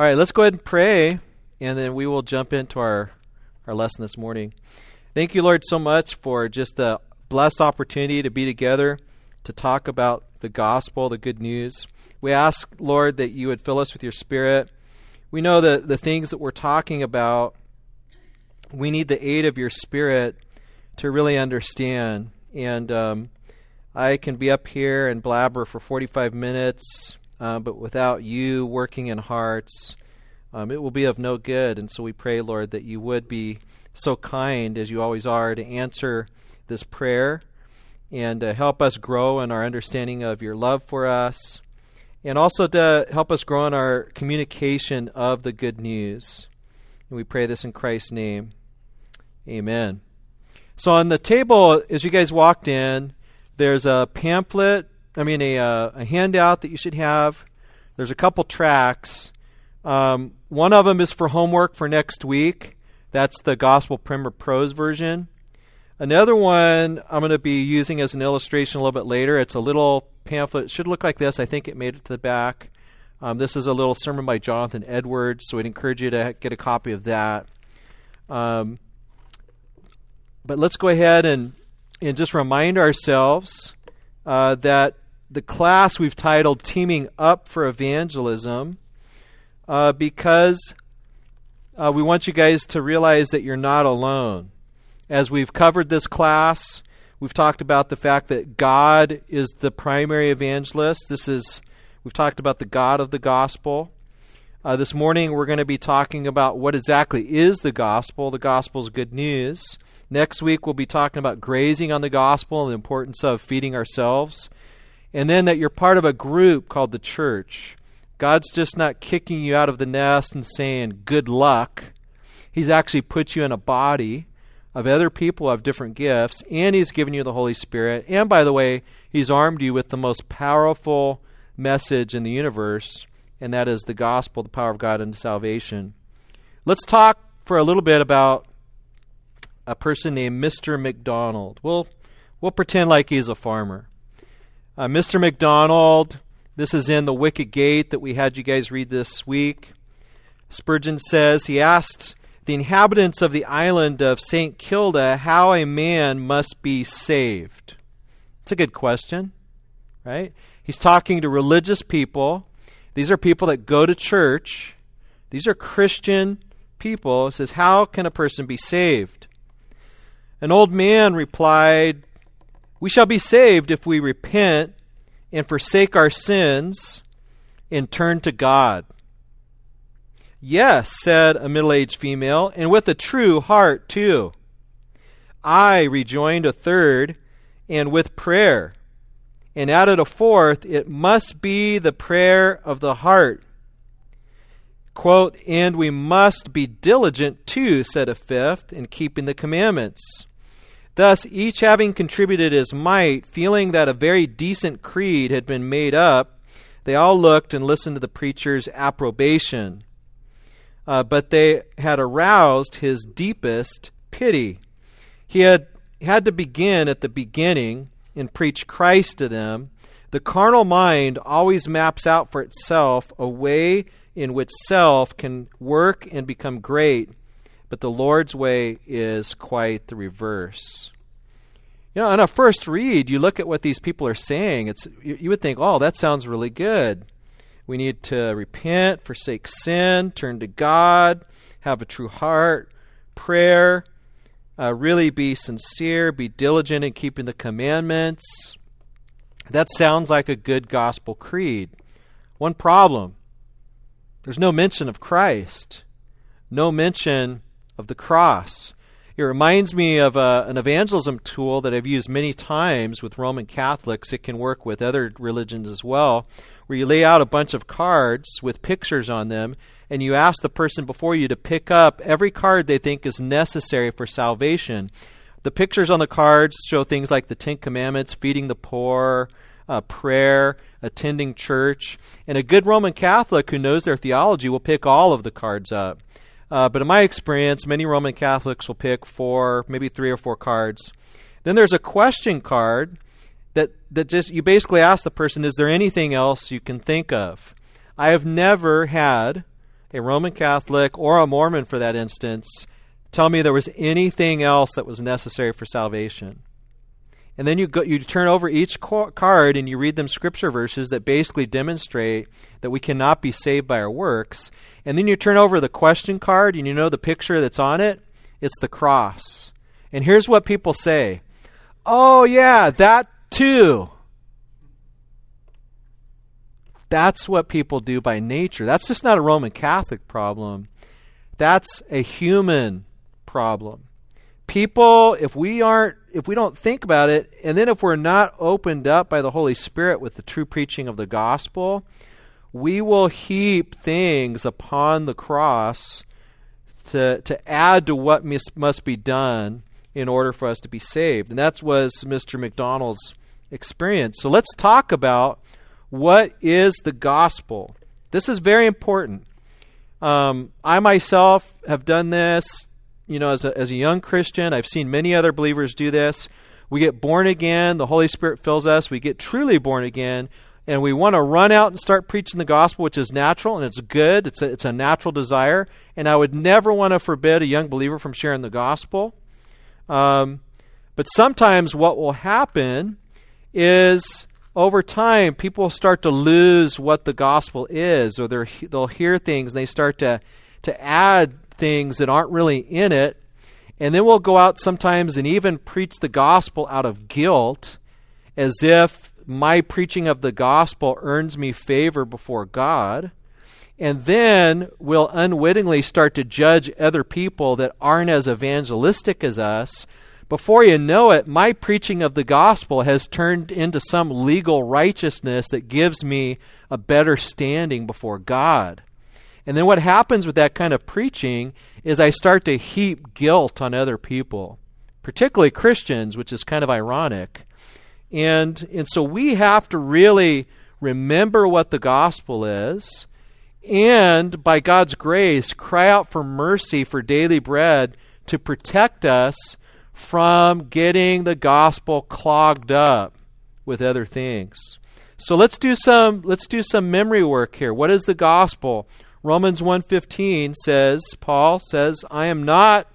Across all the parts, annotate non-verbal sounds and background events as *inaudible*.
All right, let's go ahead and pray, and then we will jump into our, our lesson this morning. Thank you, Lord, so much for just the blessed opportunity to be together to talk about the gospel, the good news. We ask, Lord, that you would fill us with your spirit. We know that the things that we're talking about, we need the aid of your spirit to really understand. And um, I can be up here and blabber for 45 minutes, uh, but without you working in hearts, um, it will be of no good. And so we pray, Lord, that you would be so kind, as you always are, to answer this prayer and uh, help us grow in our understanding of your love for us, and also to help us grow in our communication of the good news. And we pray this in Christ's name. Amen. So, on the table, as you guys walked in, there's a pamphlet, I mean, a, uh, a handout that you should have. There's a couple tracks. Um, one of them is for homework for next week. That's the Gospel Primer Prose version. Another one I'm going to be using as an illustration a little bit later. It's a little pamphlet. It should look like this. I think it made it to the back. Um, this is a little sermon by Jonathan Edwards, so I'd encourage you to get a copy of that. Um, but let's go ahead and, and just remind ourselves uh, that the class we've titled Teaming Up for Evangelism uh, because uh, we want you guys to realize that you're not alone. As we've covered this class, we've talked about the fact that God is the primary evangelist. This is, we've talked about the God of the gospel. Uh, this morning, we're going to be talking about what exactly is the gospel. The gospel is good news. Next week, we'll be talking about grazing on the gospel and the importance of feeding ourselves. And then that you're part of a group called the church. God's just not kicking you out of the nest and saying, good luck. He's actually put you in a body of other people who have different gifts, and He's given you the Holy Spirit. And by the way, He's armed you with the most powerful message in the universe, and that is the gospel, the power of God unto salvation. Let's talk for a little bit about a person named Mr. McDonald. We'll, we'll pretend like he's a farmer. Uh, Mr. McDonald this is in the Wicket Gate that we had you guys read this week. Spurgeon says he asked the inhabitants of the island of St. Kilda how a man must be saved. It's a good question, right? He's talking to religious people. These are people that go to church. These are Christian people. He says, How can a person be saved? An old man replied, We shall be saved if we repent and forsake our sins and turn to God. Yes, said a middle aged female, and with a true heart, too. I rejoined a third, and with prayer. And added a fourth, it must be the prayer of the heart. Quote, and we must be diligent too, said a fifth, in keeping the commandments. Thus, each having contributed his mite, feeling that a very decent creed had been made up, they all looked and listened to the preacher's approbation. Uh, but they had aroused his deepest pity. He had had to begin at the beginning and preach Christ to them. The carnal mind always maps out for itself a way in which self can work and become great but the Lord's way is quite the reverse. You know, on a first read, you look at what these people are saying. It's you, you would think, "Oh, that sounds really good. We need to repent, forsake sin, turn to God, have a true heart, prayer, uh, really be sincere, be diligent in keeping the commandments." That sounds like a good gospel creed. One problem: there's no mention of Christ, no mention of the cross. It reminds me of uh, an evangelism tool that I've used many times with Roman Catholics. It can work with other religions as well, where you lay out a bunch of cards with pictures on them, and you ask the person before you to pick up every card they think is necessary for salvation. The pictures on the cards show things like the Ten Commandments, feeding the poor, uh, prayer, attending church. And a good Roman Catholic who knows their theology will pick all of the cards up. Uh, but in my experience, many Roman Catholics will pick four, maybe three or four cards. Then there's a question card that, that just you basically ask the person, is there anything else you can think of? I have never had a Roman Catholic or a Mormon for that instance tell me there was anything else that was necessary for salvation. And then you go, you turn over each card and you read them scripture verses that basically demonstrate that we cannot be saved by our works. And then you turn over the question card and you know the picture that's on it, it's the cross. And here's what people say. Oh yeah, that too. That's what people do by nature. That's just not a Roman Catholic problem. That's a human problem. People, if we aren't, if we don't think about it, and then if we're not opened up by the Holy Spirit with the true preaching of the gospel, we will heap things upon the cross to, to add to what must, must be done in order for us to be saved. And that was Mr. McDonald's experience. So let's talk about what is the gospel. This is very important. Um, I myself have done this you know, as a, as a young Christian, I've seen many other believers do this. We get born again, the Holy Spirit fills us, we get truly born again, and we want to run out and start preaching the gospel, which is natural and it's good. It's a, it's a natural desire. And I would never want to forbid a young believer from sharing the gospel. Um, but sometimes what will happen is over time, people start to lose what the gospel is, or they'll hear things and they start to, to add things that aren't really in it. And then we'll go out sometimes and even preach the gospel out of guilt as if my preaching of the gospel earns me favor before God. And then we'll unwittingly start to judge other people that aren't as evangelistic as us. Before you know it, my preaching of the gospel has turned into some legal righteousness that gives me a better standing before God. And then what happens with that kind of preaching is I start to heap guilt on other people, particularly Christians, which is kind of ironic. And and so we have to really remember what the gospel is and by God's grace cry out for mercy for daily bread to protect us from getting the gospel clogged up with other things. So let's do some let's do some memory work here. What is the gospel? Romans 1:15 says, Paul says, "I am not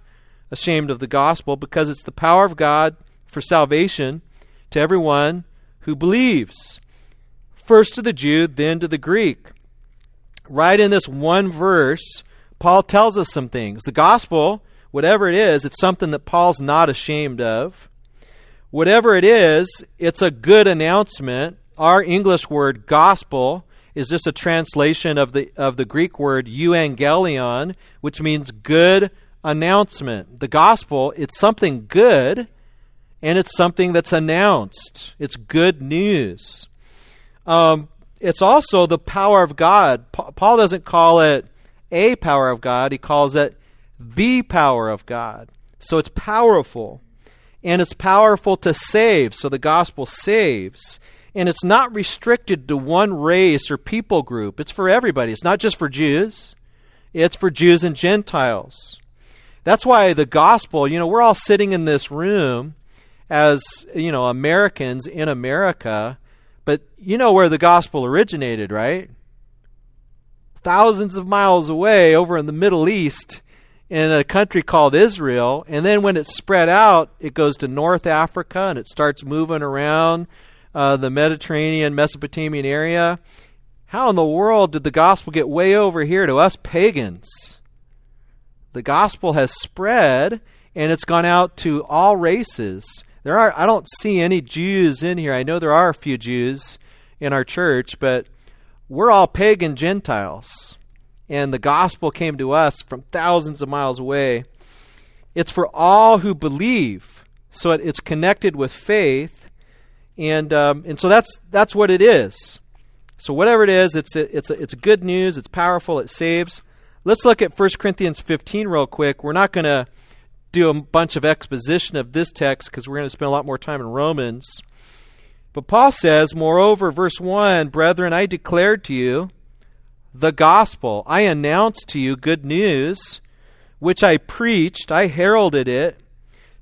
ashamed of the gospel because it's the power of God for salvation to everyone who believes." First to the Jew, then to the Greek. Right in this one verse, Paul tells us some things. The gospel, whatever it is, it's something that Paul's not ashamed of. Whatever it is, it's a good announcement. Our English word gospel is just a translation of the of the Greek word euangelion, which means good announcement. The gospel, it's something good and it's something that's announced. It's good news. Um, it's also the power of God. Pa- Paul doesn't call it a power of God, he calls it the power of God. So it's powerful. And it's powerful to save. So the gospel saves. And it's not restricted to one race or people group. It's for everybody. It's not just for Jews, it's for Jews and Gentiles. That's why the gospel, you know, we're all sitting in this room as, you know, Americans in America, but you know where the gospel originated, right? Thousands of miles away over in the Middle East in a country called Israel. And then when it's spread out, it goes to North Africa and it starts moving around uh, the Mediterranean, Mesopotamian area. How in the world did the gospel get way over here to us pagans? The gospel has spread and it's gone out to all races. There are I don't see any Jews in here. I know there are a few Jews in our church, but we're all pagan Gentiles. And the gospel came to us from thousands of miles away. It's for all who believe. So it, it's connected with faith and um, and so that's that's what it is. So whatever it is, it's it's a, it's good news. It's powerful. It saves. Let's look at 1 Corinthians 15 real quick. We're not going to do a bunch of exposition of this text because we're going to spend a lot more time in Romans. But Paul says, Moreover, verse 1 Brethren, I declared to you the gospel. I announced to you good news, which I preached, I heralded it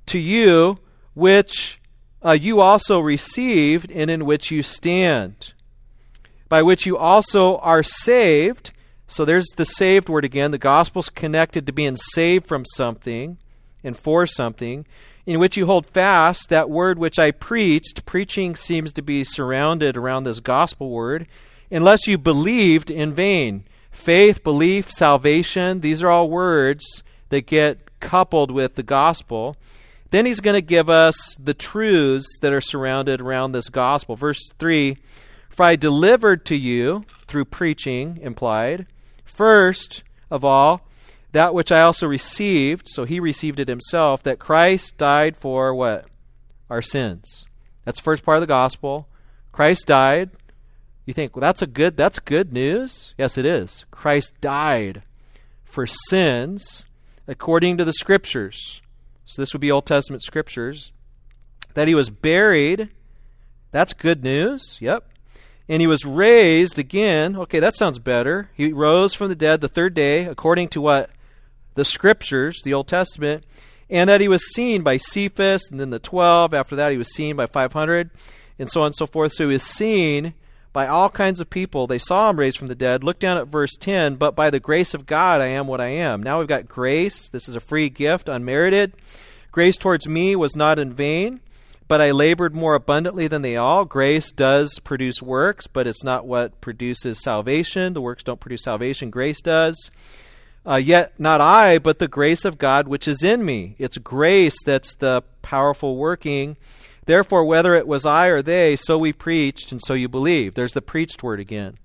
to you, which uh, you also received and in which you stand, by which you also are saved, So there's the saved word again. The gospel's connected to being saved from something and for something, in which you hold fast that word which I preached. Preaching seems to be surrounded around this gospel word, unless you believed in vain. Faith, belief, salvation, these are all words that get coupled with the gospel. Then he's going to give us the truths that are surrounded around this gospel. Verse 3 For I delivered to you, through preaching implied, first of all, that which I also received, so he received it himself, that Christ died for what? Our sins. That's the first part of the gospel. Christ died. You think, well, that's a good that's good news? Yes, it is. Christ died for sins according to the scriptures. So this would be Old Testament scriptures. That he was buried. That's good news. Yep. And he was raised again. Okay, that sounds better. He rose from the dead the third day, according to what? The scriptures, the Old Testament. And that he was seen by Cephas, and then the 12. After that, he was seen by 500, and so on and so forth. So he was seen by all kinds of people. They saw him raised from the dead. Look down at verse 10. But by the grace of God, I am what I am. Now we've got grace. This is a free gift, unmerited. Grace towards me was not in vain, but I labored more abundantly than they all. Grace does produce works, but it's not what produces salvation. The works don't produce salvation, grace does. Uh, yet not I, but the grace of God which is in me. It's grace that's the powerful working Therefore, whether it was I or they, so we preached, and so you believe. There's the preached word again.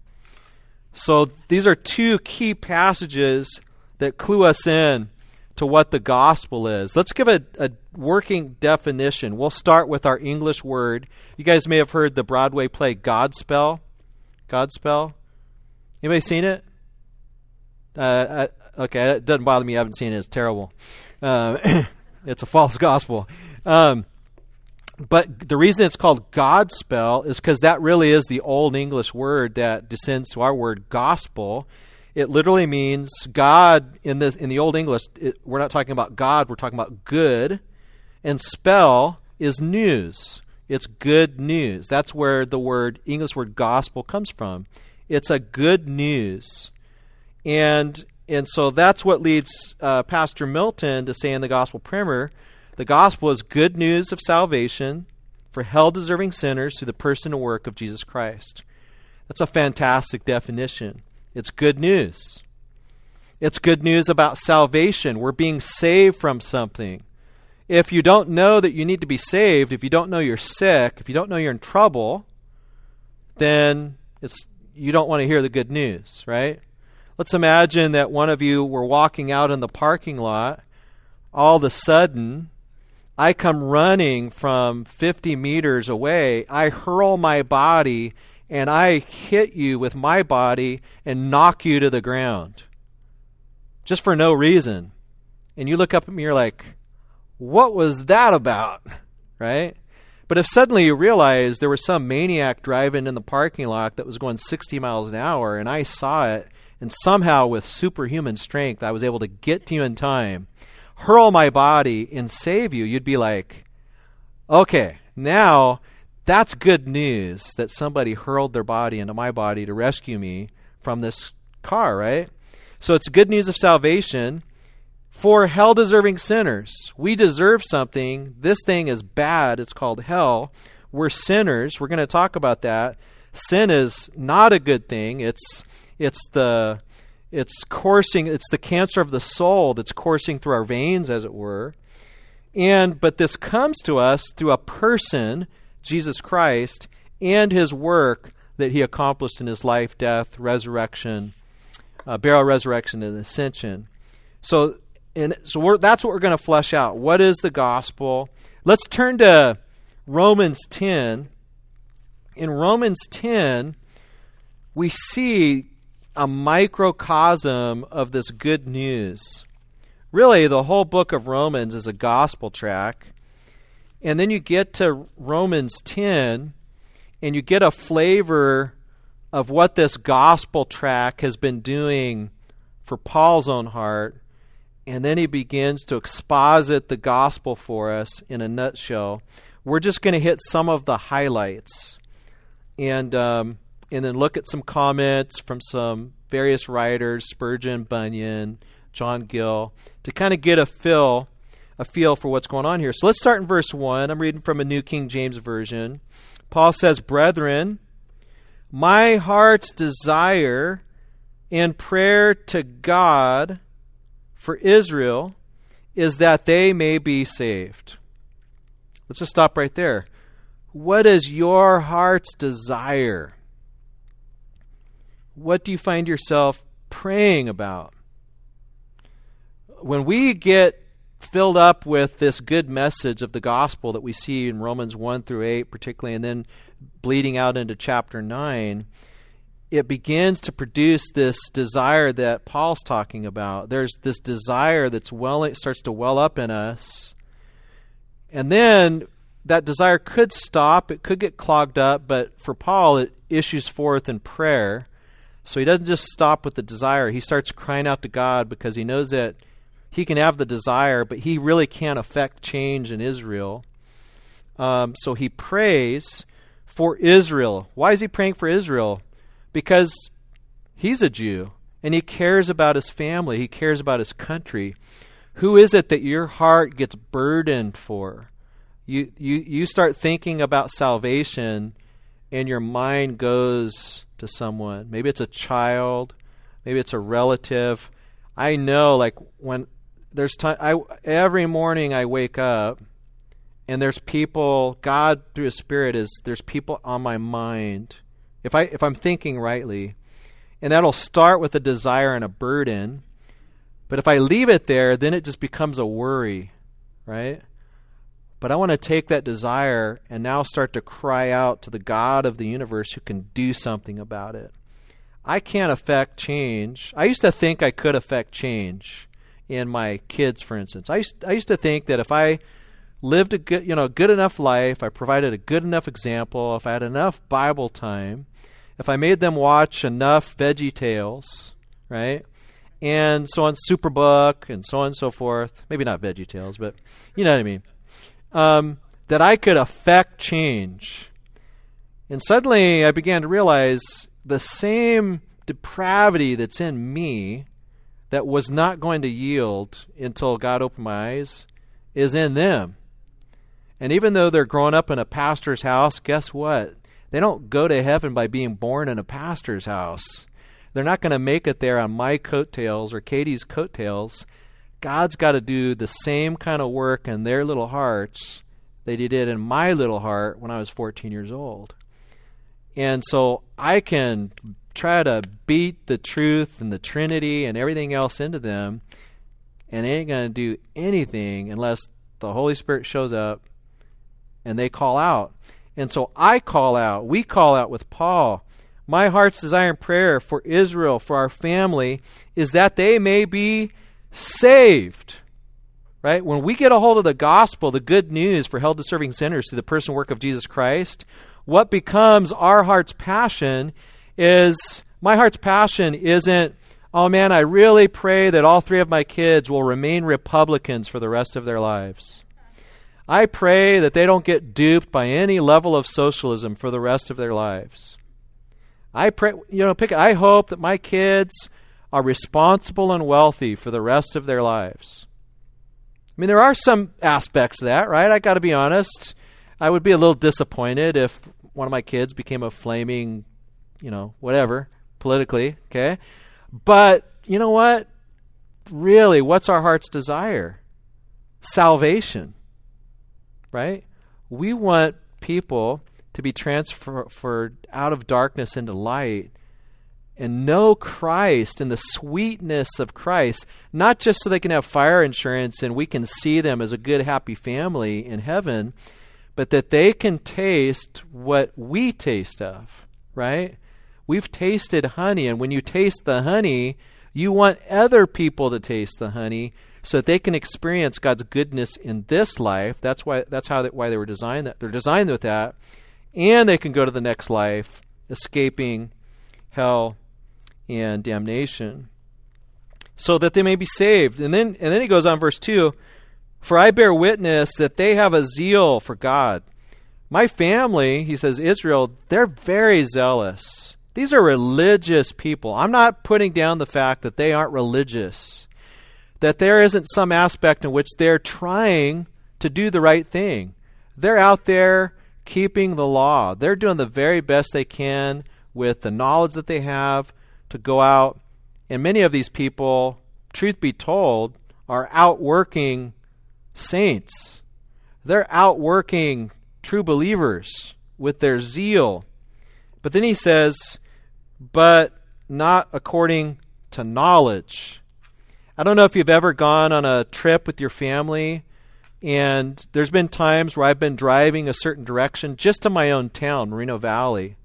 So these are two key passages that clue us in to what the gospel is. Let's give a, a working definition. We'll start with our English word. You guys may have heard the Broadway play Godspell. Godspell. Anybody seen it? Uh, I, okay, it doesn't bother me. I haven't seen it. It's terrible. Uh, *coughs* it's a false gospel. Um, but the reason it's called Godspell is because that really is the old English word that descends to our word gospel. It literally means God in this in the old English. It, we're not talking about God. We're talking about good, and spell is news. It's good news. That's where the word English word gospel comes from. It's a good news, and and so that's what leads uh, Pastor Milton to say in the gospel primer the gospel is good news of salvation for hell deserving sinners through the person and work of Jesus Christ. That's a fantastic definition. It's good news. It's good news about salvation. We're being saved from something. If you don't know that you need to be saved, if you don't know you're sick, if you don't know you're in trouble, then it's you don't want to hear the good news, right? Let's imagine that one of you were walking out in the parking lot. All of a sudden, I come running from 50 meters away. I hurl my body and I hit you with my body and knock you to the ground. Just for no reason. And you look up at me, you're like, what was that about? *laughs* Right? But if suddenly you realize there was some maniac driving in the parking lot that was going 60 miles an hour and I saw it, and somehow with superhuman strength I was able to get to you in time hurl my body and save you, you'd be like, okay, now that's good news that somebody hurled their body into my body to rescue me from this car, right? So it's good news of salvation for hell deserving sinners. We deserve something. This thing is bad. It's called hell. We're sinners. We're going to talk about that. Sin is not a good thing. It's it's the it's coursing, it's the cancer of the soul that's coursing through our veins, as it were. And but this comes to us through a person, Jesus Christ, and his work that he accomplished in his life, death, resurrection, uh, burial, resurrection, and ascension. So, and so that's what we're going to flesh out. What is the gospel? Let's turn to Romans 10. In Romans 10, we see a microcosm of this good news. Really, the whole book of Romans is a gospel track. And then you get to Romans 10, and you get a flavor of what this gospel track has been doing for Paul's own heart. And then he begins to exposit the gospel for us in a nutshell. We're just going to hit some of the highlights. And um, and then look at some comments from some various writers, Spurgeon, Bunyan, John Gill, to kind of get a feel a feel for what's going on here. So let's start in verse 1. I'm reading from a New King James Version. Paul says, Brethren, my heart's desire and prayer to God for Israel is that they may be saved. Let's just stop right there. What is your heart's desire? What do you find yourself praying about? When we get filled up with this good message of the gospel that we see in Romans 1 through 8, particularly, and then bleeding out into chapter 9, it begins to produce this desire that Paul's talking about. There's this desire that's well it starts to well up in us. And then that desire could stop, it could get clogged up, but for Paul it issues forth in prayer. So he doesn't just stop with the desire. He starts crying out to God because he knows that he can have the desire, but he really can't affect change in Israel. Um, so he prays for Israel. Why is he praying for Israel? because he's a Jew and he cares about his family, he cares about his country. Who is it that your heart gets burdened for? You, you, you start thinking about salvation and your mind goes to someone. Maybe it's a child, maybe it's a relative. I know, like, when there's time, I, every morning I wake up and there's people, God through His Spirit is, there's people on my mind if I if I'm thinking rightly, and that'll start with a desire and a burden. But if I leave it there, then it just becomes a worry, right? But I want to take that desire and now start to cry out to the God of the universe who can do something about it. I can't affect change. I used to think I could affect change in my kids, for instance. I used, I used to think that if I lived a good, you know, good enough life, I provided a good enough example, if I had enough Bible time, if I made them watch enough Veggie Tales, right? And so on Superbook and so on and so forth. Maybe not Veggie Tales, but you know what I mean. Um, that I could affect change. And suddenly I began to realize the same depravity that's in me that was not going to yield until God opened my eyes is in them. And even though they're growing up in a pastor's house, guess what? They don't go to heaven by being born in a pastor's house. They're not going to make it there on my coattails or Katie's coattails. God's got to do the same kind of work in their little hearts that He did in my little heart when I was 14 years old. And so I can try to beat the truth and the Trinity and everything else into them, and they ain't going to do anything unless the Holy Spirit shows up and they call out. And so I call out, we call out with Paul. My heart's desire and prayer for Israel, for our family, is that they may be saved. Right? When we get a hold of the gospel, the good news for held to serving sinners through the person work of Jesus Christ, what becomes our heart's passion is my heart's passion isn't, oh man, I really pray that all three of my kids will remain Republicans for the rest of their lives. I pray that they don't get duped by any level of socialism for the rest of their lives. I pray, you know, pick. I hope that my kids are responsible and wealthy for the rest of their lives. I mean, there are some aspects of that, right? I got to be honest. I would be a little disappointed if one of my kids became a flaming, you know, whatever politically. Okay, but you know what? Really, what's our heart's desire? Salvation right? We want people to be transferred out of darkness into light and know Christ and the sweetness of Christ, not just so they can have fire insurance and we can see them as a good, happy family in heaven, but that they can taste what we taste of, right? We've tasted honey, and when you taste the honey, you want other people to taste the honey so that they can experience God's goodness in this life. That's why that's how they, why they were designed that they're designed with that, and they can go to the next life, escaping hell and damnation, so that they may be saved. And then and then he goes on verse two, for I bear witness that they have a zeal for God. My family, he says, Israel, they're very zealous. These are religious people. I'm not putting down the fact that they aren't religious, that there isn't some aspect in which they're trying to do the right thing. They're out there keeping the law. They're doing the very best they can with the knowledge that they have to go out. And many of these people, truth be told, are outworking saints. They're outworking true believers with their zeal. But then he says, but not according to knowledge. I don't know if you've ever gone on a trip with your family and there's been times where I've been driving a certain direction just to my own town, Moreno Valley.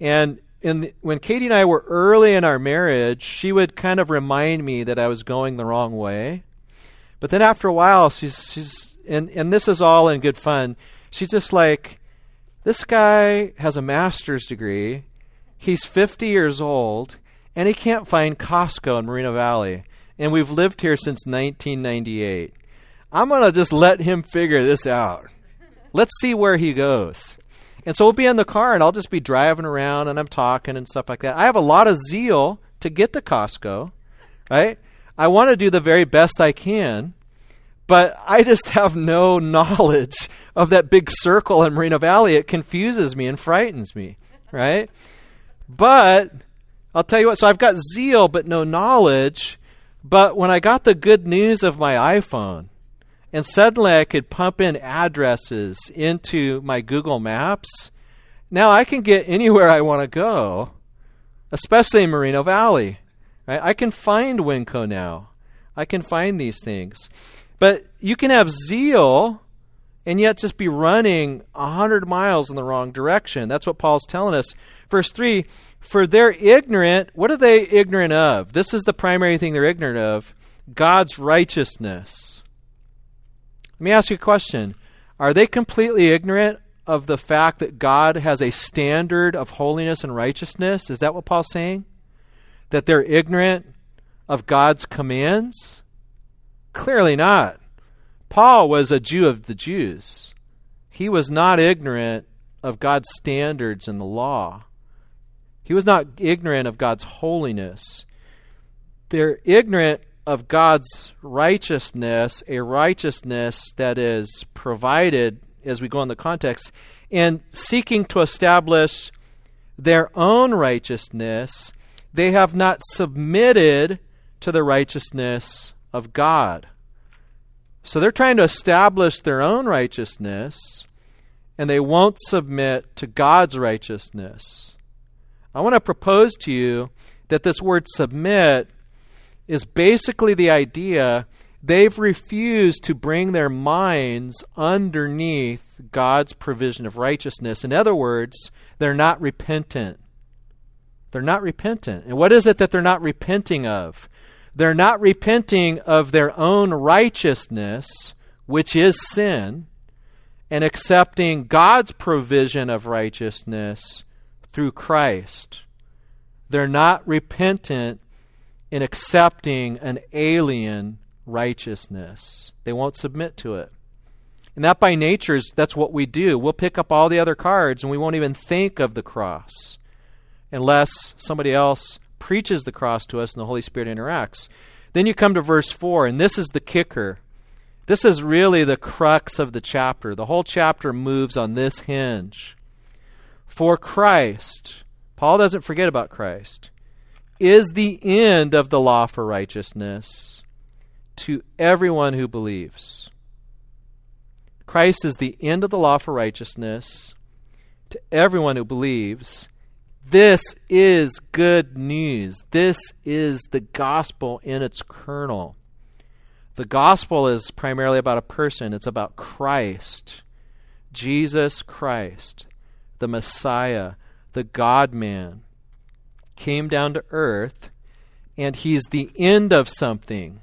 And in when Katie and I were early in our marriage, she would kind of remind me that I was going the wrong way. But then after a while, she's she's and and this is all in good fun. She's just like, this guy has a master's degree. He's 50 years old, and he can't find Costco in Moreno Valley. And we've lived here since 1998. I'm going to just let him figure this out. Let's see where he goes. And so we'll be in the car and I'll just be driving around and I'm talking and stuff like that. I have a lot of zeal to get to Costco, right? I want to do the very best I can, but I just have no knowledge of that big circle in Moreno Valley. It confuses me and frightens me, right? But I'll tell you what, so I've got zeal but no knowledge. But when I got the good news of my iPhone, and suddenly I could pump in addresses into my Google Maps. Now I can get anywhere I want to go, especially in Moreno Valley. Right? I can find Winco now. I can find these things. But you can have zeal and yet just be running a hundred miles in the wrong direction. That's what Paul's telling us. Verse 3 For they're ignorant. What are they ignorant of? This is the primary thing they're ignorant of God's righteousness. Let me ask you a question. Are they completely ignorant of the fact that God has a standard of holiness and righteousness? Is that what Paul's saying? That they're ignorant of God's commands? Clearly not. Paul was a Jew of the Jews. He was not ignorant of God's standards and the law. He was not ignorant of God's holiness. They're ignorant of God's righteousness, a righteousness that is provided as we go in the context, and seeking to establish their own righteousness, they have not submitted to the righteousness of God. So they're trying to establish their own righteousness, and they won't submit to God's righteousness. I want to propose to you that this word submit is basically the idea they've refused to bring their minds underneath God's provision of righteousness. In other words, they're not repentant. They're not repentant. And what is it that they're not repenting of? They're not repenting of their own righteousness, which is sin, and accepting God's provision of righteousness through Christ. They're not repentant in accepting an alien righteousness. They won't submit to it. And that by nature is that's what we do. We'll pick up all the other cards and we won't even think of the cross unless somebody else preaches the cross to us and the Holy Spirit interacts. Then you come to verse 4, and this is the kicker. This is really the crux of the chapter. The whole chapter moves on this hinge. For Christ, Paul doesn't forget about Christ is the end of the law for righteousness to everyone who believes. Christ is the end of the law for righteousness to everyone who believes. This is good news. This is the gospel in its kernel. The gospel is primarily about a person, it's about Christ, Jesus Christ, the Messiah, the God man came down to earth and he's the end of something.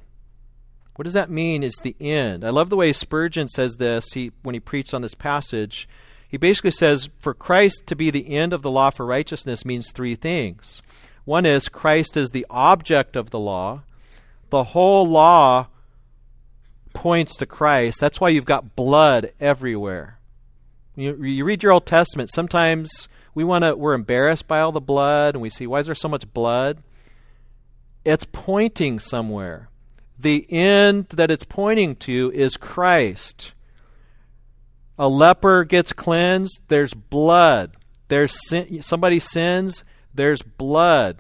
What does that mean is the end? I love the way Spurgeon says this he, when he preached on this passage. He basically says, for Christ to be the end of the law for righteousness means three things. One is Christ is the object of the law. The whole law points to Christ. That's why you've got blood everywhere. You, you read your Old Testament, sometimes we want to we're embarrassed by all the blood and we see why is there so much blood? It's pointing somewhere. The end that it's pointing to is Christ. A leper gets cleansed, there's blood. There's sin, somebody sins, there's blood.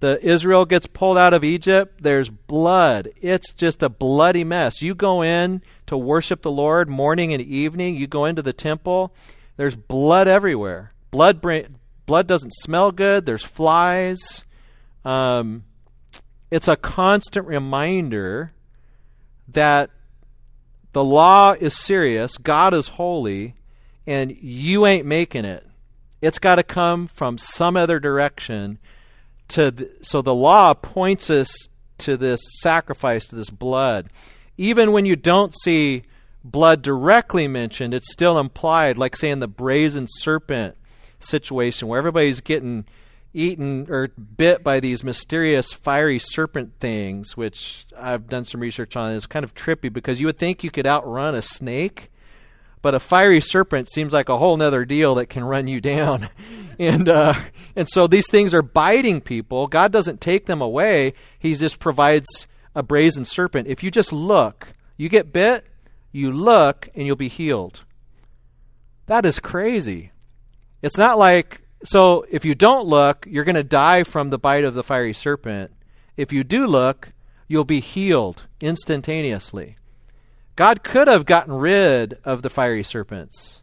The Israel gets pulled out of Egypt, there's blood. It's just a bloody mess. You go in to worship the Lord morning and evening, you go into the temple, there's blood everywhere. Blood blood doesn't smell good, there's flies. Um, it's a constant reminder that the law is serious, God is holy, and you ain't making it. It's got to come from some other direction. To the, so the law points us to this sacrifice, to this blood. Even when you don't see blood directly mentioned, it's still implied, like saying the brazen serpent situation where everybody's getting eaten or bit by these mysterious fiery serpent things, which I've done some research on. It's kind of trippy because you would think you could outrun a snake, but a fiery serpent seems like a whole nother deal that can run you down. *laughs* and uh, and so these things are biting people. God doesn't take them away. He just provides a brazen serpent. If you just look, you get bit, you look, and you'll be healed. That is crazy. It's not like so if you don't look, you're going to die from the bite of the fiery serpent. If you do look, you'll be healed instantaneously. God could have gotten rid of the fiery serpents,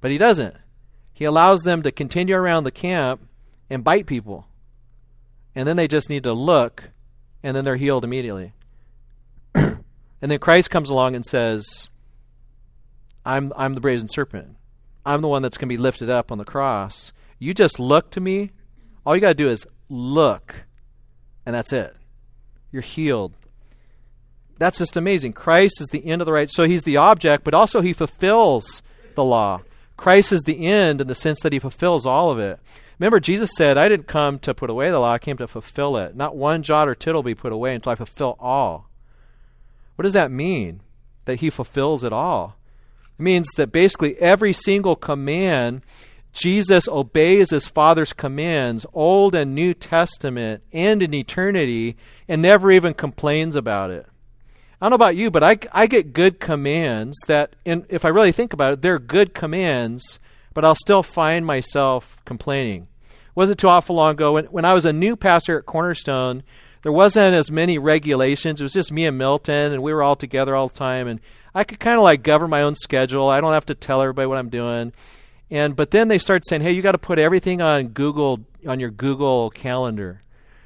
but he doesn't. He allows them to continue around the camp and bite people. And then they just need to look, and then they're healed immediately. *clears throat* and then Christ comes along and says, I'm, I'm the brazen serpent. I'm the one that's going to be lifted up on the cross. You just look to me. All you got to do is look, and that's it. You're healed. That's just amazing. Christ is the end of the right. So he's the object, but also he fulfills the law. Christ is the end in the sense that he fulfills all of it. Remember, Jesus said, I didn't come to put away the law, I came to fulfill it. Not one jot or tittle be put away until I fulfill all. What does that mean? That he fulfills it all. It means that basically every single command Jesus obeys his Father's commands, Old and New Testament, and in eternity, and never even complains about it. I don't know about you, but I, I get good commands that, in, if I really think about it, they're good commands, but I'll still find myself complaining. It wasn't too awful long ago when, when I was a new pastor at Cornerstone, there wasn't as many regulations. It was just me and Milton, and we were all together all the time, and I could kind of like govern my own schedule. I don't have to tell everybody what I'm doing. And but then they start saying, "Hey, you got to put everything on Google on your Google Calendar.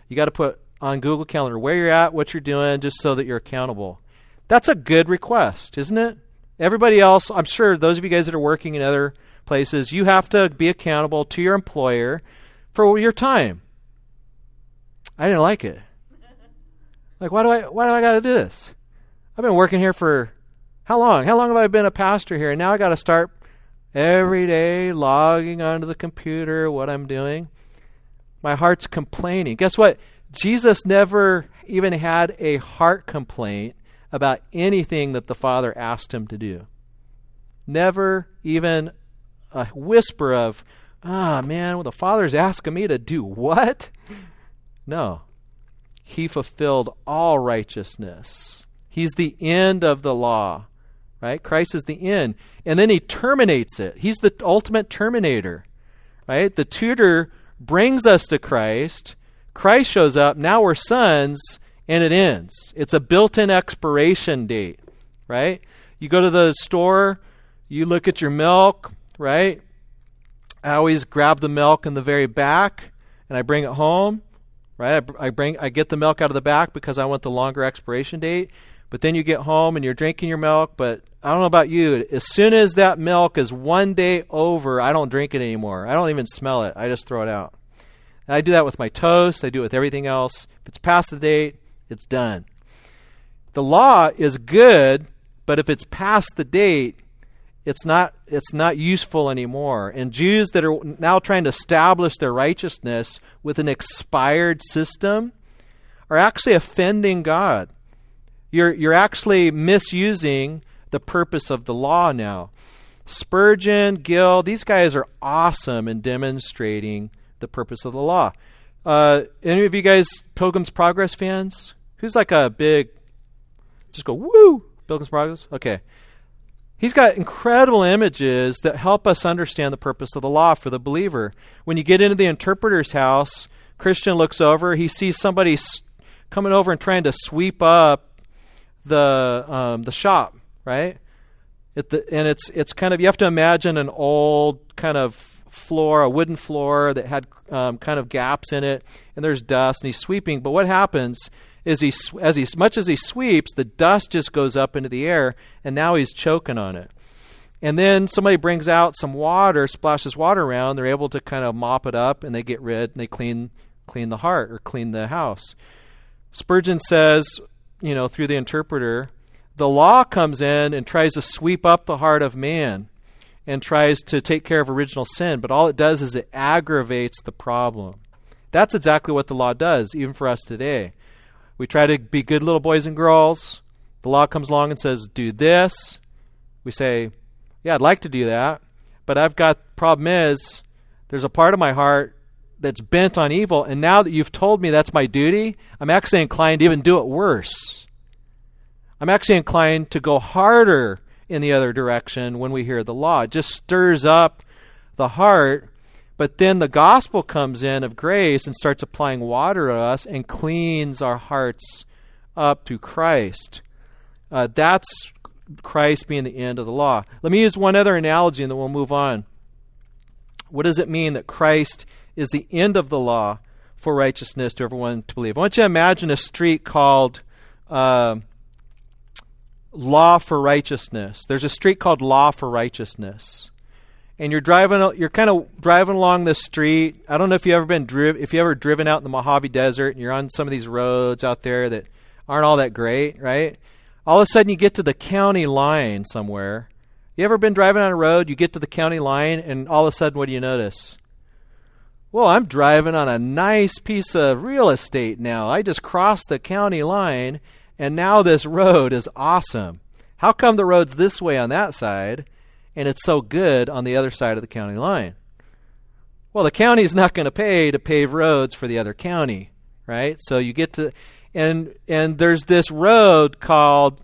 You got to put on Google Calendar where you're at, what you're doing, just so that you're accountable." That's a good request, isn't it? Everybody else, I'm sure those of you guys that are working in other places, you have to be accountable to your employer for your time. I didn't like it. Like, why do I why do I got to do this? I've been working here for how long? How long have I been a pastor here? And now I got to start every day logging onto the computer what I'm doing. My heart's complaining. Guess what? Jesus never even had a heart complaint about anything that the Father asked him to do. Never even a whisper of, ah, oh, man, well, the Father's asking me to do what? No. He fulfilled all righteousness. He's the end of the law right? Christ is the end. And then he terminates it. He's the ultimate terminator, right? The tutor brings us to Christ. Christ shows up. Now we're sons, and it ends. It's a built in expiration date, right? You go to the store, you look at your milk, right? I always grab the milk in the very back and I bring it home, right? I, I bring I get the milk out of the back because I want the longer expiration date. But then you get home and you're drinking your milk. But I don't know about you. As soon as that milk is one day over, I don't drink it anymore. I don't even smell it. I just throw it out. And I do that with my toast. I do it with everything else. If it's past the date, it's done. The law is good, but if it's past the date, it's not it's not useful anymore. And Jews that are now trying to establish their righteousness with an expired system are actually offending God. You're, you're actually misusing the purpose of the law now. Spurgeon, Gill, these guys are awesome in demonstrating the purpose of the law. Uh, any of you guys Pilgrim's Progress fans? Who's like a big, just go, woo, Pilgrim's Progress? Okay. He's got incredible images that help us understand the purpose of the law for the believer. When you get into the interpreter's house, Christian looks over, he sees somebody coming over and trying to sweep up the um, the shop, right? The, and it's it's kind of you have to imagine an old kind of floor, a wooden floor that had um, kind of gaps in it, and there's dust, and he's sweeping. But what happens is he, as he, much as he sweeps, the dust just goes up into the air, and now he's choking on it. And then somebody brings out some water, splashes water around. They're able to kind of mop it up, and they get rid, and they clean clean the heart or clean the house. Spurgeon says, you know, through the interpreter, the law comes in and tries to sweep up the heart of man and tries to take care of original sin, but all it does is it aggravates the problem. That's exactly what the law does, even for us today. We try to be good little boys and girls. The law comes along and says, do this. We say, yeah, I'd like to do that, but I've got, problem is, there's a part of my heart that's bent on evil, and now that you've told me that's my duty, I'm actually inclined to even do it worse. I'm actually inclined to go harder in the other direction when we hear the law. It just stirs up the heart. But then the gospel comes in of grace and starts applying water to us and cleans our hearts up to Christ. Uh, that's Christ being the end of the law. Let me use one other analogy and then we'll move on. What does it mean that Christ is the end of the law for righteousness to everyone to believe? I want you to imagine a street called. Uh, law for righteousness. There's a street called Law for Righteousness. And you're driving you're kind of driving along this street. I don't know if you ever been driven if you ever driven out in the Mojave Desert and you're on some of these roads out there that aren't all that great, right? All of a sudden you get to the county line somewhere. You ever been driving on a road, you get to the county line and all of a sudden what do you notice? Well, I'm driving on a nice piece of real estate now. I just crossed the county line and now this road is awesome. How come the road's this way on that side and it's so good on the other side of the county line? Well, the county's not going to pay to pave roads for the other county, right? So you get to and and there's this road called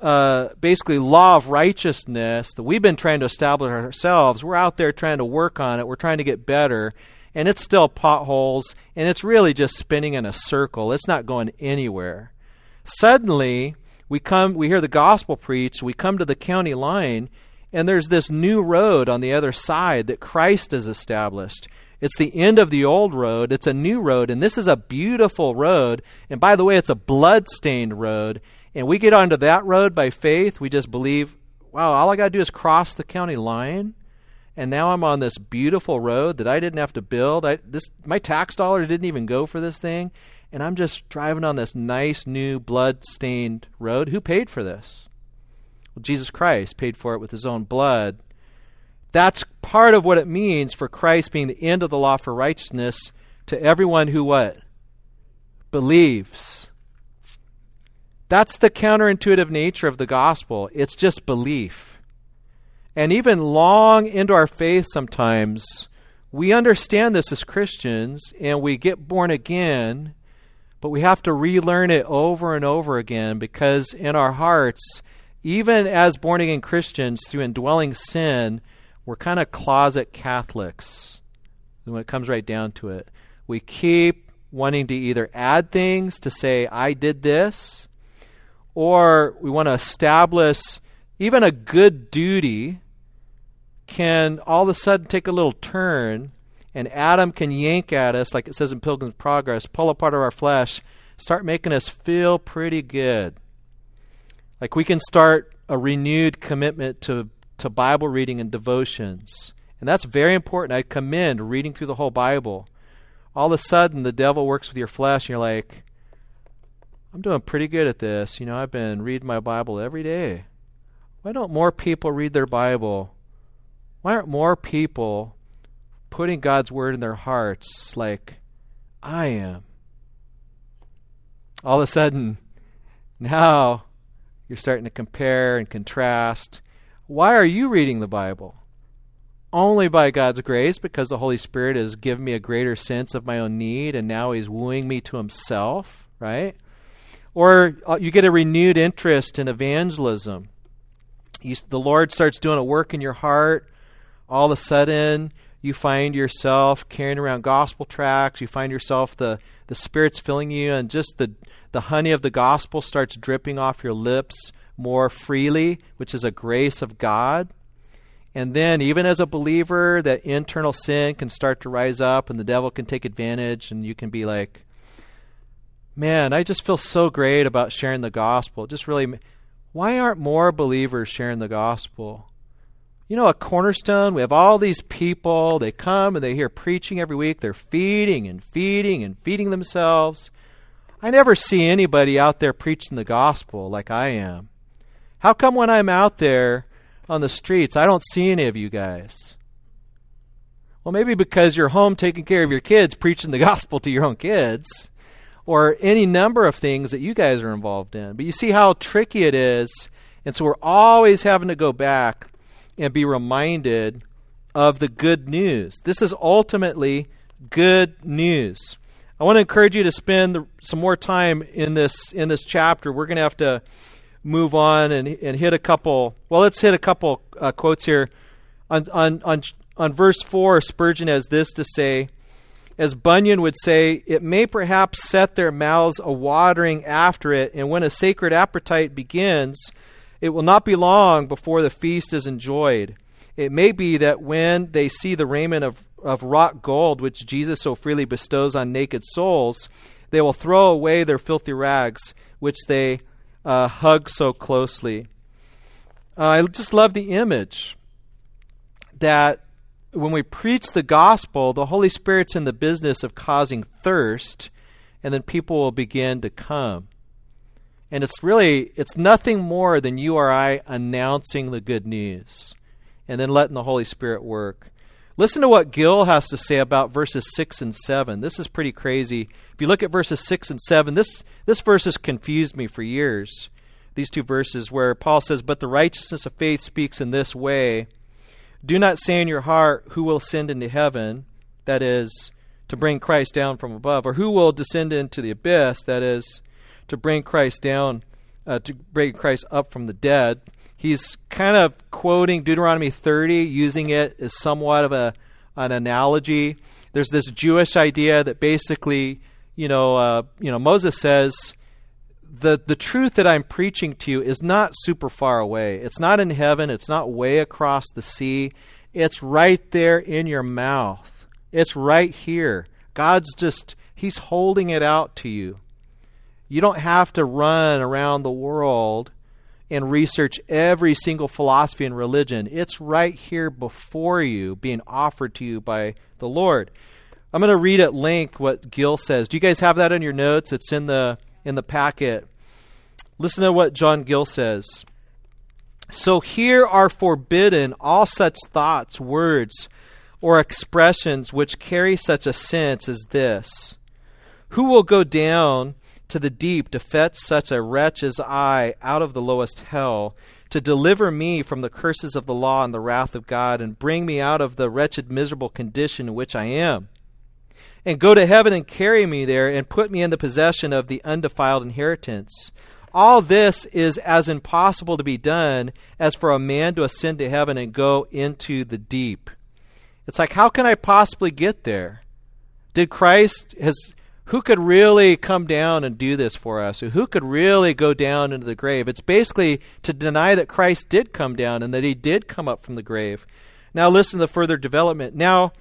uh, basically law of righteousness that we've been trying to establish ourselves. We're out there trying to work on it. We're trying to get better, and it's still potholes, and it's really just spinning in a circle. It's not going anywhere. Suddenly, we come we hear the gospel preached, we come to the county line, and there's this new road on the other side that Christ has established. It's the end of the old road. It's a new road, and this is a beautiful road. And by the way, it's a blood-stained road. And we get onto that road by faith. We just believe, wow, all I got to do is cross the county line, and now I'm on this beautiful road that I didn't have to build. I, this my tax dollars didn't even go for this thing, and I'm just driving on this nice new blood stained road. Who paid for this? Well, Jesus Christ paid for it with his own blood. That's part of what it means for Christ being the end of the law for righteousness to everyone who what? Believes. That's the counterintuitive nature of the gospel. It's just belief. And even long into our faith sometimes, we understand this as Christians and we get born again but we have to relearn it over and over again because in our hearts, even as born again Christians, through indwelling sin, we're kind of closet Catholics when it comes right down to it. We keep wanting to either add things to say, I did this, or we want to establish even a good duty can all of a sudden take a little turn and Adam can yank at us, like it says in Pilgrim's Progress, pull a part of our flesh, start making us feel pretty good. Like we can start a renewed commitment to, to Bible reading and devotions. And that's very important. I commend reading through the whole Bible. All of a sudden, the devil works with your flesh, and you're like, I'm doing pretty good at this. You know, I've been reading my Bible every day. Why don't more people read their Bible? Why aren't more people putting God's word in their hearts like I am. All of a sudden, *laughs* now you're starting to compare and contrast. Why are you reading the Bible? Only by God's grace, because the Holy Spirit has given me a greater sense of my own need, and now He's wooing me to Himself, right? Or uh, you get a renewed interest in evangelism. You, the Lord starts doing a work in your heart. All of a sudden, you find yourself carrying around gospel tracts. You find yourself the the Spirit's filling you, and just the the honey of the gospel starts dripping off your lips more freely, which is a grace of God. And then, even as a believer, that internal sin can start to rise up, and the devil can take advantage, and you can be like, "Man, I just feel so great about sharing the gospel." Just really, why aren't more believers sharing the gospel? You know, a Cornerstone, we have all these people. They come and they hear preaching every week. They're feeding and feeding and feeding themselves. I never see anybody out there preaching the gospel like I am. How come when I'm out there on the streets, I don't see any of you guys? Well, maybe because you're home taking care of your kids, preaching the *laughs* gospel to your own kids, or any number of things that you guys are involved in. But you see how tricky it is. And so we're always having to go back and be reminded of the good news. This is ultimately good news. I want to encourage you to spend some more time in this in this chapter. We're going to have to move on and and hit a couple. Well, let's hit a couple uh, quotes here. On on on on verse four, Spurgeon has this to say. As Bunyan would say, it may perhaps set their mouths a watering after it, and when a sacred appetite begins, it will not be long before the feast is enjoyed. It may be that when they see the raiment of, of wrought gold, which Jesus so freely bestows on naked souls, they will throw away their filthy rags, which they uh, hug so closely. Uh, I just love the image that when we preach the gospel, the Holy Spirit's in the business of causing thirst, and then people will begin to come. And it's really it's nothing more than you or I announcing the good news and then letting the Holy Spirit work. Listen to what Gill has to say about verses 6 and 7. This is pretty crazy. If you look at verses 6 and 7, this, this verse has confused me for years. These two verses where Paul says, But the righteousness of faith speaks in this way Do not say in your heart, Who will ascend into heaven? That is, to bring Christ down from above. Or who will descend into the abyss? That is, to bring Christ down, uh, to bring Christ up from the dead. He's kind of quoting Deuteronomy 30, using it as somewhat of a an analogy. There's this Jewish idea that basically, you know, uh, you know, Moses says the the truth that I'm preaching to you is not super far away. It's not in heaven. It's not way across the sea. It's right there in your mouth. It's right here. God's just He's holding it out to you. You don't have to run around the world and research every single philosophy and religion. It's right here before you, being offered to you by the Lord. I'm going to read at length what Gill says. Do you guys have that in your notes? It's in the in the packet. Listen to what John Gill says. So here are forbidden all such thoughts, words, or expressions which carry such a sense as this. Who will go down to the deep to fetch such a wretch as I out of the lowest hell, to deliver me from the curses of the law and the wrath of God, and bring me out of the wretched, miserable condition in which I am. And go to heaven and carry me there, and put me in the possession of the undefiled inheritance. All this is as impossible to be done as for a man to ascend to heaven and go into the deep. It's like, how can I possibly get there? Did Christ has who could really come down and do this for us? Who could really go down into the grave? It's basically to deny that Christ did come down and that he did come up from the grave. Now, listen to the further development. Now,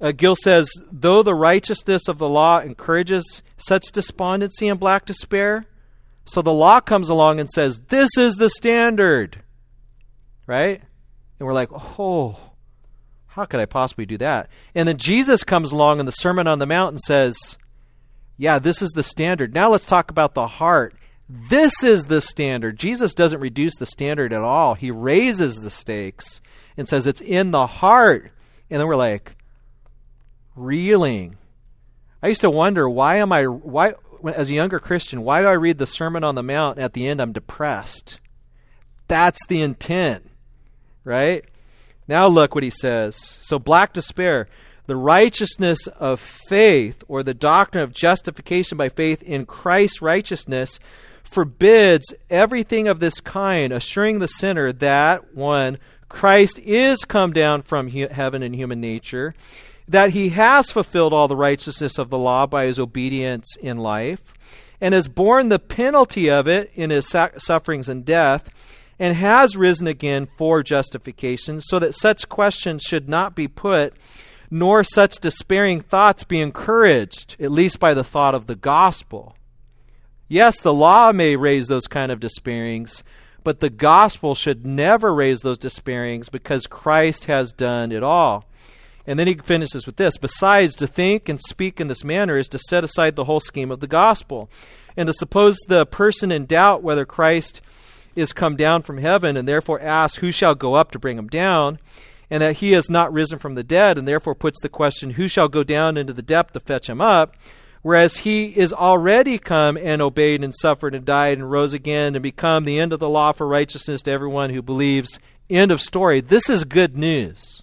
uh, Gill says, though the righteousness of the law encourages such despondency and black despair, so the law comes along and says, this is the standard. Right? And we're like, oh, how could I possibly do that? And then Jesus comes along in the Sermon on the Mount and says, yeah, this is the standard. Now let's talk about the heart. This is the standard. Jesus doesn't reduce the standard at all. He raises the stakes and says it's in the heart. And then we're like, reeling. I used to wonder why am I why as a younger Christian, why do I read the Sermon on the Mount and at the end I'm depressed? That's the intent. right? Now look what he says. So, black despair. The righteousness of faith, or the doctrine of justification by faith in Christ's righteousness, forbids everything of this kind, assuring the sinner that, one, Christ is come down from he- heaven in human nature, that he has fulfilled all the righteousness of the law by his obedience in life, and has borne the penalty of it in his sa- sufferings and death, and has risen again for justification, so that such questions should not be put, nor such despairing thoughts be encouraged, at least by the thought of the gospel. Yes, the law may raise those kind of despairings, but the gospel should never raise those despairings because Christ has done it all. And then he finishes with this Besides, to think and speak in this manner is to set aside the whole scheme of the gospel. And to suppose the person in doubt whether Christ is come down from heaven, and therefore ask, Who shall go up to bring him down? And that he has not risen from the dead, and therefore puts the question, Who shall go down into the depth to fetch him up? whereas he is already come and obeyed and suffered and died and rose again and become the end of the law for righteousness to everyone who believes. End of story. This is good news.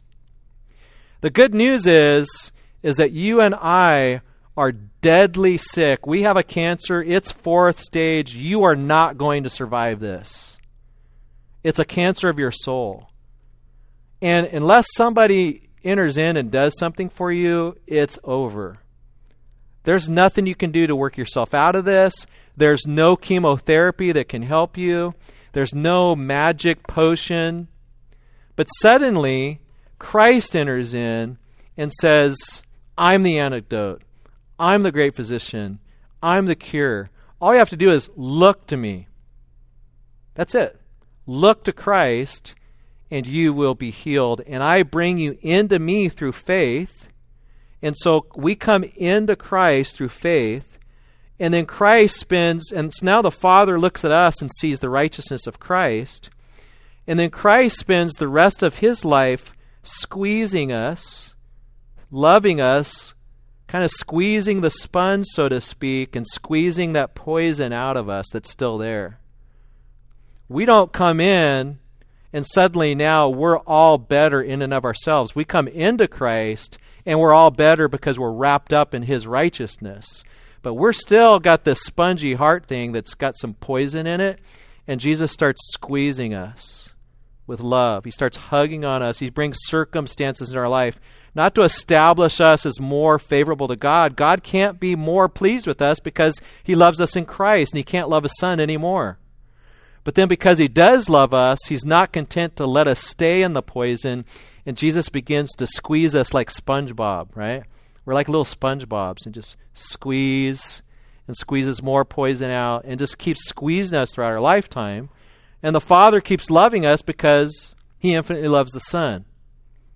The good news is is that you and I are deadly sick. We have a cancer. It's fourth stage. You are not going to survive this. It's a cancer of your soul. And unless somebody enters in and does something for you, it's over. There's nothing you can do to work yourself out of this. There's no chemotherapy that can help you. There's no magic potion. But suddenly, Christ enters in and says, I'm the antidote. I'm the great physician. I'm the cure. All you have to do is look to me. That's it. Look to Christ, and you will be healed. And I bring you into me through faith and so we come into Christ through faith, and then Christ spends, and now the Father looks at us and sees the righteousness of Christ. And then Christ spends the rest of his life squeezing us, loving us, kind of squeezing the sponge, so to speak, and squeezing that poison out of us that's still there. We don't come in and suddenly now we're all better in and of ourselves. We come into Christ and we're all better because we're wrapped up in his righteousness. But we're still got this spongy heart thing that's got some poison in it, and Jesus starts squeezing us with love. He starts hugging on us. He brings circumstances in our life not to establish us as more favorable to God. God can't be more pleased with us because he loves us in Christ and he can't love his son anymore. But then because he does love us, he's not content to let us stay in the poison and Jesus begins to squeeze us like SpongeBob, right? We're like little SpongeBobs and just squeeze and squeezes more poison out and just keeps squeezing us throughout our lifetime. And the Father keeps loving us because He infinitely loves the Son.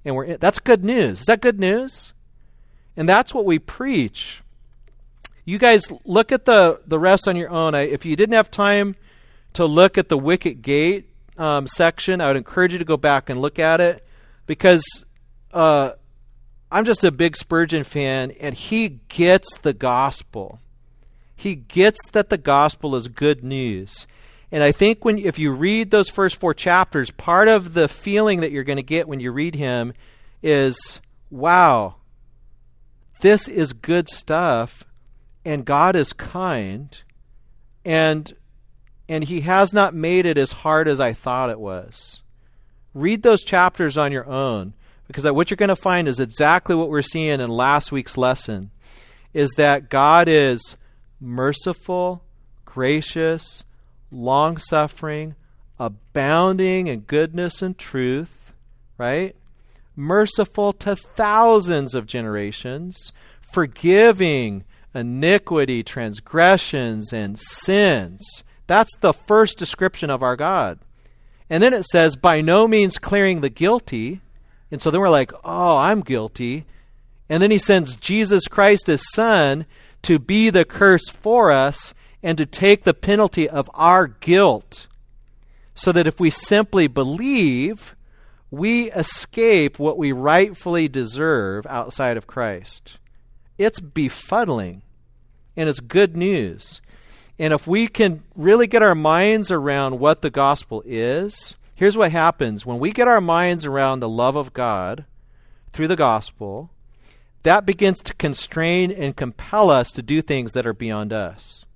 And we're that's good news. Is that good news? And that's what we preach. You guys look at the the rest on your own. I, if you didn't have time to look at the Wicket Gate um, section, I would encourage you to go back and look at it because uh, I'm just a big Spurgeon fan, and he gets the gospel. He gets that the gospel is good news. And I think when if you read those first four chapters, part of the feeling that you're going to get when you read him is, wow, this is good stuff, and God is kind, and and he has not made it as hard as I thought it was. Read those chapters on your own because what you're going to find is exactly what we're seeing in last week's lesson is that God is merciful, gracious, long suffering, abounding in goodness and truth, right? Merciful to thousands of generations, forgiving iniquity, transgressions, and sins. That's the first description of our God. And then it says, by no means clearing the guilty. And so then we're like, oh, I'm guilty. And then he sends Jesus Christ, his son, to be the curse for us and to take the penalty of our guilt. So that if we simply believe, we escape what we rightfully deserve outside of Christ. It's befuddling, and it's good news. And if we can really get our minds around what the gospel is Here's what happens when we get our minds around the love of God through the gospel, that begins to constrain and compel us to do things that are beyond us.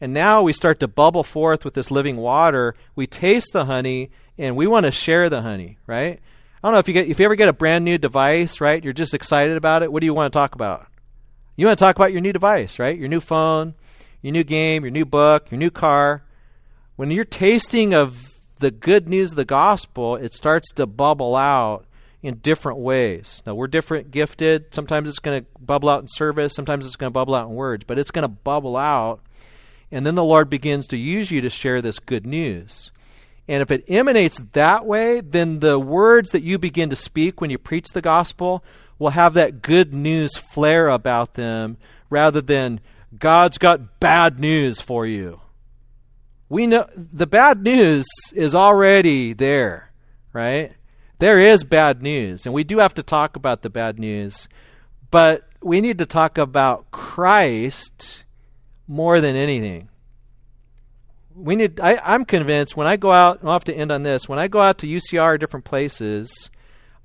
And now we start to bubble forth with this living water. We taste the honey and we want to share the honey, right? I don't know if you get if you ever get a brand new device, right? You're just excited about it. What do you want to talk about? You want to talk about your new device, right? Your new phone, your new game, your new book, your new car. When you're tasting of the good news of the gospel, it starts to bubble out in different ways. Now, we're different gifted. Sometimes it's going to bubble out in service, sometimes it's going to bubble out in words, but it's going to bubble out. And then the Lord begins to use you to share this good news. And if it emanates that way, then the words that you begin to speak when you preach the gospel will have that good news flare about them rather than God's got bad news for you. We know the bad news is already there, right? There is bad news, and we do have to talk about the bad news, but we need to talk about Christ more than anything we need I, i'm convinced when i go out i'll have to end on this when i go out to ucr or different places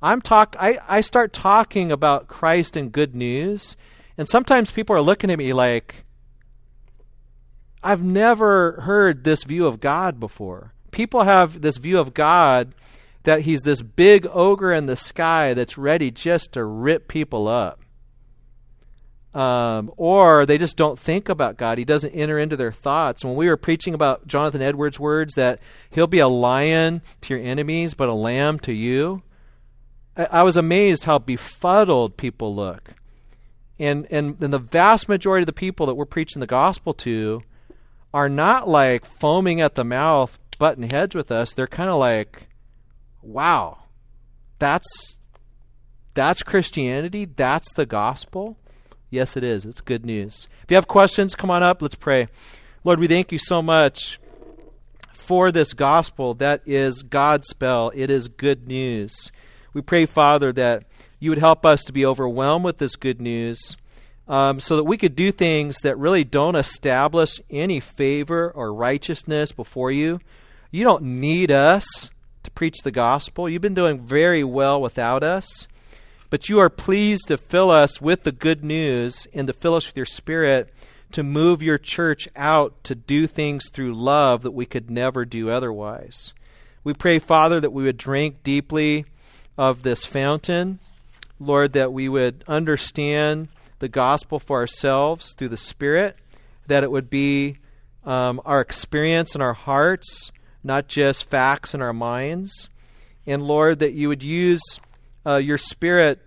i'm talk I, I start talking about christ and good news and sometimes people are looking at me like i've never heard this view of god before people have this view of god that he's this big ogre in the sky that's ready just to rip people up um, or they just don't think about God. He doesn't enter into their thoughts. When we were preaching about Jonathan Edwards' words that he'll be a lion to your enemies, but a lamb to you, I, I was amazed how befuddled people look. And, and, the vast majority of the people that we're preaching the gospel to are not like foaming at the mouth, butting heads with us. They're kind of like, wow, that's that's Christianity. That's the gospel. Yes, it is. It's good news. If you have questions, come on up. Let's pray. Lord, we thank you so much for this gospel that is God's spell. It is good news. We pray, Father, that you would help us to be overwhelmed with this good news um, so that we could do things that really don't establish any favor or righteousness before you. You don't need us to preach the gospel. You've been doing very well without us. But you are pleased to fill us with the good news and to fill us with your spirit to move your church out to do things through love that we could never do otherwise. We pray, Father, that we would drink deeply of this fountain. Lord, that we would understand the gospel for ourselves through the Spirit, that it would be um, our experience in our hearts, not just facts in our minds. And Lord, that you would use uh, your Spirit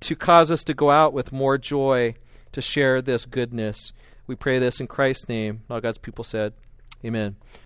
to cause us to go out with more joy to share this goodness. We pray this in Christ's name. All God's people said, Amen.